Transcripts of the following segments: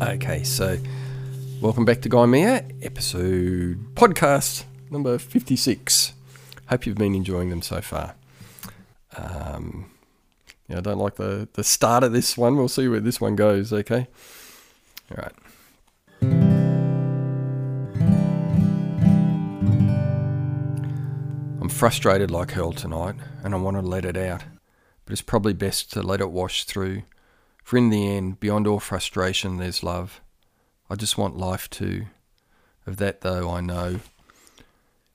Okay, so welcome back to Guy Mia, episode podcast number 56. Hope you've been enjoying them so far. Um, yeah, I don't like the, the start of this one. We'll see where this one goes, okay? All right. I'm frustrated like hell tonight, and I want to let it out. But it's probably best to let it wash through. For in the end, beyond all frustration, there's love. I just want life too. Of that, though, I know.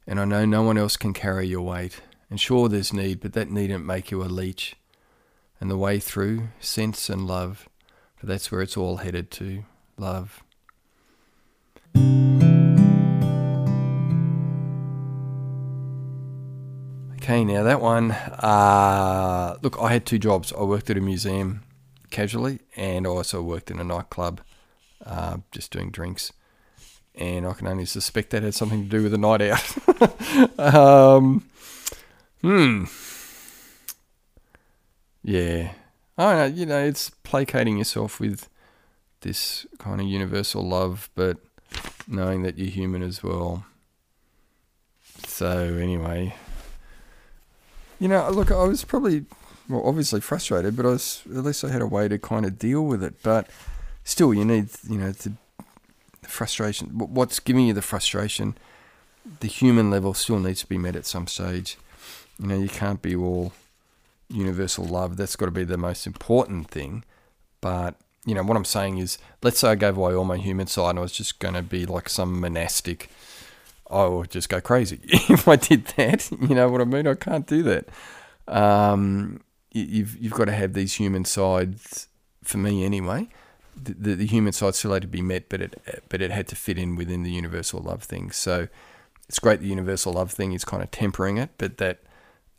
And I know no one else can carry your weight. And sure, there's need, but that needn't make you a leech. And the way through, sense and love. For that's where it's all headed to love. Okay, now that one. Uh, look, I had two jobs. I worked at a museum casually, and I also worked in a nightclub, uh, just doing drinks. And I can only suspect that had something to do with the night out. um, hmm. Yeah. I know, you know, it's placating yourself with this kind of universal love, but knowing that you're human as well. So, anyway, you know, look, I was probably, well, obviously frustrated, but I was, at least I had a way to kind of deal with it. But still, you need, you know, the frustration. What's giving you the frustration? The human level still needs to be met at some stage. You know, you can't be all universal love. That's got to be the most important thing. But, you know, what I'm saying is, let's say I gave away all my human side and I was just going to be like some monastic I would just go crazy if I did that. You know what I mean? I can't do that. Um, you've you've got to have these human sides for me anyway. The, the, the, human side still had to be met, but it but it had to fit in within the universal love thing. So it's great the universal love thing is kind of tempering it, but that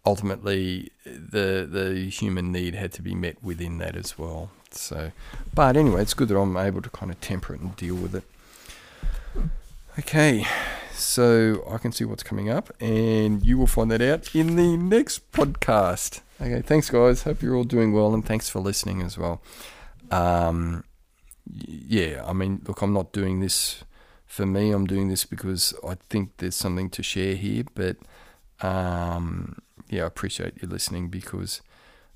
ultimately the the human need had to be met within that as well. So, but anyway, it's good that I'm able to kind of temper it and deal with it. Okay, so I can see what's coming up, and you will find that out in the next podcast. Okay, thanks, guys. Hope you're all doing well, and thanks for listening as well. Um, yeah, I mean, look, I'm not doing this for me. I'm doing this because I think there's something to share here. But um, yeah, I appreciate you listening because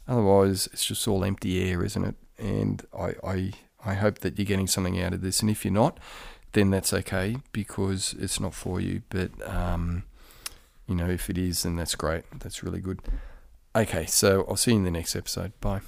otherwise it's just all empty air, isn't it? And I, I, I hope that you're getting something out of this. And if you're not, then that's okay because it's not for you. But um, you know, if it is, then that's great. That's really good. Okay, so I'll see you in the next episode. Bye.